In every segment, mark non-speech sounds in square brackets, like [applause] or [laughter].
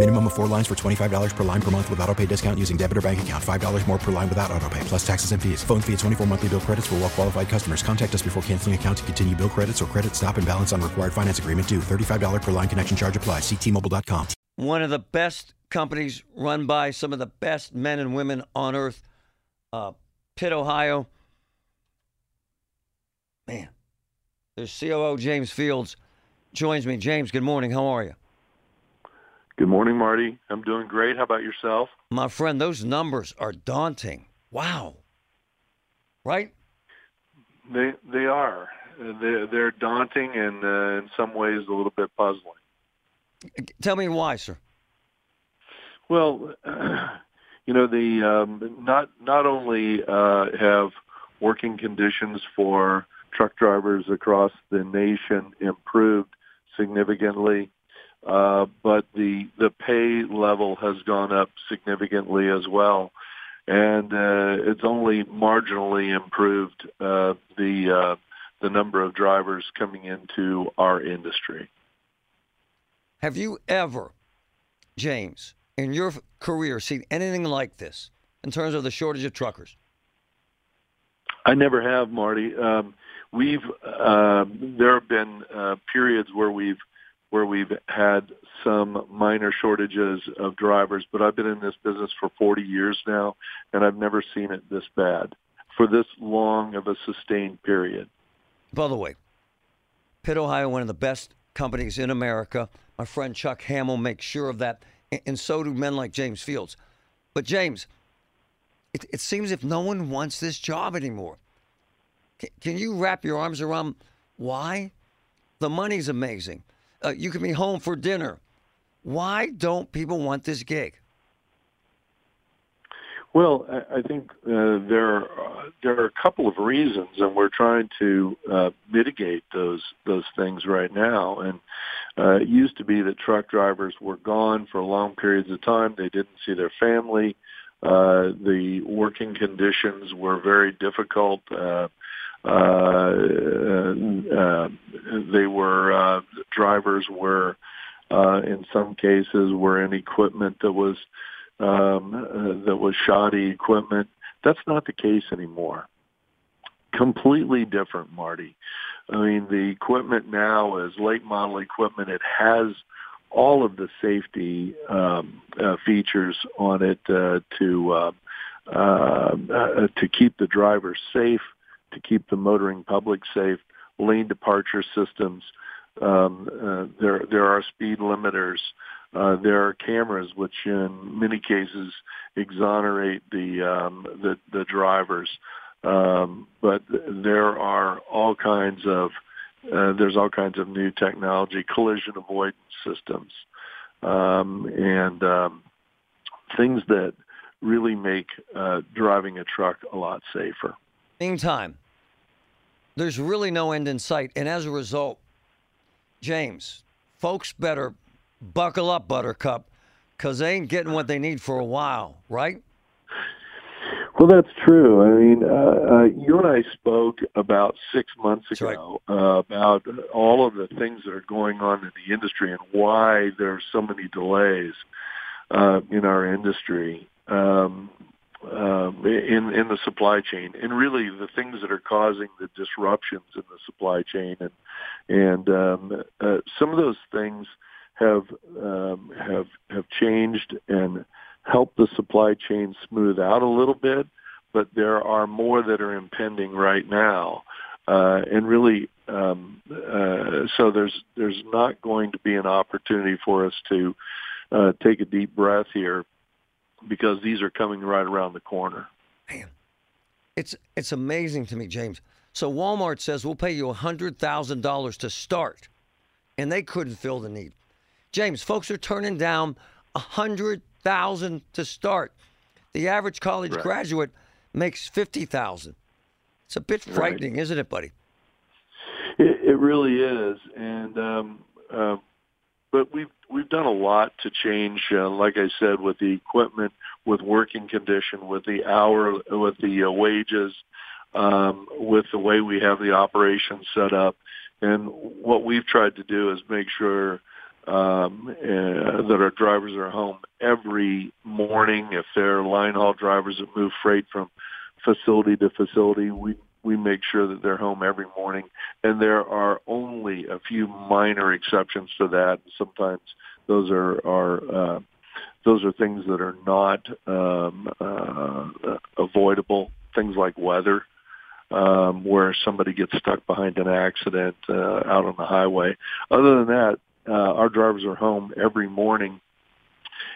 Minimum of four lines for $25 per line per month with auto pay discount using debit or bank account. $5 more per line without auto pay, plus taxes and fees. Phone fee at 24 monthly bill credits for well qualified customers. Contact us before canceling account to continue bill credits or credit stop and balance on required finance agreement due. $35 per line connection charge applies. Ctmobile.com. one of the best companies run by some of the best men and women on earth. Uh, Pitt, Ohio. Man, there's COO James Fields joins me. James, good morning. How are you? Good morning, Marty. I'm doing great. How about yourself? My friend, those numbers are daunting. Wow. Right? They they are. They're, they're daunting and uh, in some ways a little bit puzzling. Tell me why, sir. Well, [clears throat] you know, the um, not not only uh, have working conditions for truck drivers across the nation improved significantly, uh, but the the pay level has gone up significantly as well, and uh, it's only marginally improved uh, the uh, the number of drivers coming into our industry. Have you ever, James, in your career, seen anything like this in terms of the shortage of truckers? I never have, Marty. Um, we've uh, there have been uh, periods where we've where we've had some minor shortages of drivers, but I've been in this business for 40 years now, and I've never seen it this bad for this long of a sustained period. By the way, Pitt, Ohio, one of the best companies in America. My friend Chuck Hammel makes sure of that, and- so do men like James Fields. But James, it, it seems if no one wants this job anymore. Can you wrap your arms around why? The money's amazing. Uh, you can be home for dinner. Why don't people want this gig? Well, I think uh, there are, there are a couple of reasons, and we're trying to uh, mitigate those those things right now. And uh, it used to be that truck drivers were gone for long periods of time; they didn't see their family. Uh, the working conditions were very difficult. Uh, uh, uh, they were uh, drivers were uh, in some cases were in equipment that was um, uh, that was shoddy equipment. That's not the case anymore. Completely different, Marty. I mean, the equipment now is late model equipment. It has all of the safety um, uh, features on it uh, to uh, uh, uh, to keep the driver safe, keep the motoring public safe. Lane departure systems. Um, uh, there there are speed limiters. Uh, there are cameras which, in many cases, exonerate the um, the, the drivers. Um, but there are all kinds of uh, there's all kinds of new technology, collision avoidance systems, um, and um, things that really make uh, driving a truck a lot safer. Meantime, there's really no end in sight. And as a result, James, folks better buckle up, Buttercup, because they ain't getting what they need for a while, right? Well, that's true. I mean, uh, uh, you and I spoke about six months ago uh, about all of the things that are going on in the industry and why there's so many delays uh, in our industry um, um, in in the supply chain, and really the things that are causing the disruptions in the supply chain, and and um, uh, some of those things have um, have have changed and helped the supply chain smooth out a little bit, but there are more that are impending right now, uh, and really, um, uh, so there's there's not going to be an opportunity for us to uh, take a deep breath here because these are coming right around the corner. Man, it's it's amazing to me, James. So Walmart says we'll pay you hundred thousand dollars to start, and they couldn't fill the need. James, folks are turning down a hundred thousand to start. The average college Right. graduate makes fifty thousand. It's a bit Right. frightening, isn't it, buddy? It, it really is, and um, uh, but we've we've done a lot to change. Uh, like I said, with the equipment, with working condition, with the hour, with the uh, wages, um, with the way we have the operation set up, and what we've tried to do is make sure um, uh, that our drivers are home every morning. If they're line haul drivers that move freight from facility to facility, we we make sure that they're home every morning. And there are only a few minor exceptions to that. Sometimes those are are uh, those are things that are not um, uh, avoidable. Things like weather. Um, where somebody gets stuck behind an accident uh, out on the highway. Other than that, uh, our drivers are home every morning,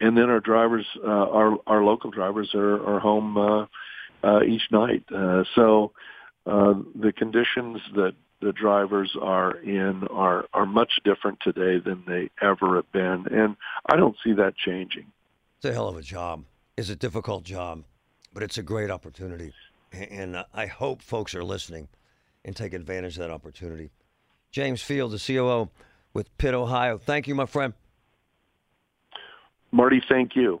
and then our drivers, uh, our our local drivers, are are home uh, uh, each night. Uh, so uh, the conditions that the drivers are in are are much different today than they ever have been, and I don't see that changing. It's a hell of a job. It's a difficult job, but it's a great opportunity. And I hope folks are listening and take advantage of that opportunity. James Field, the COO with Pitt, Ohio. Thank you, my friend. Marty, thank you.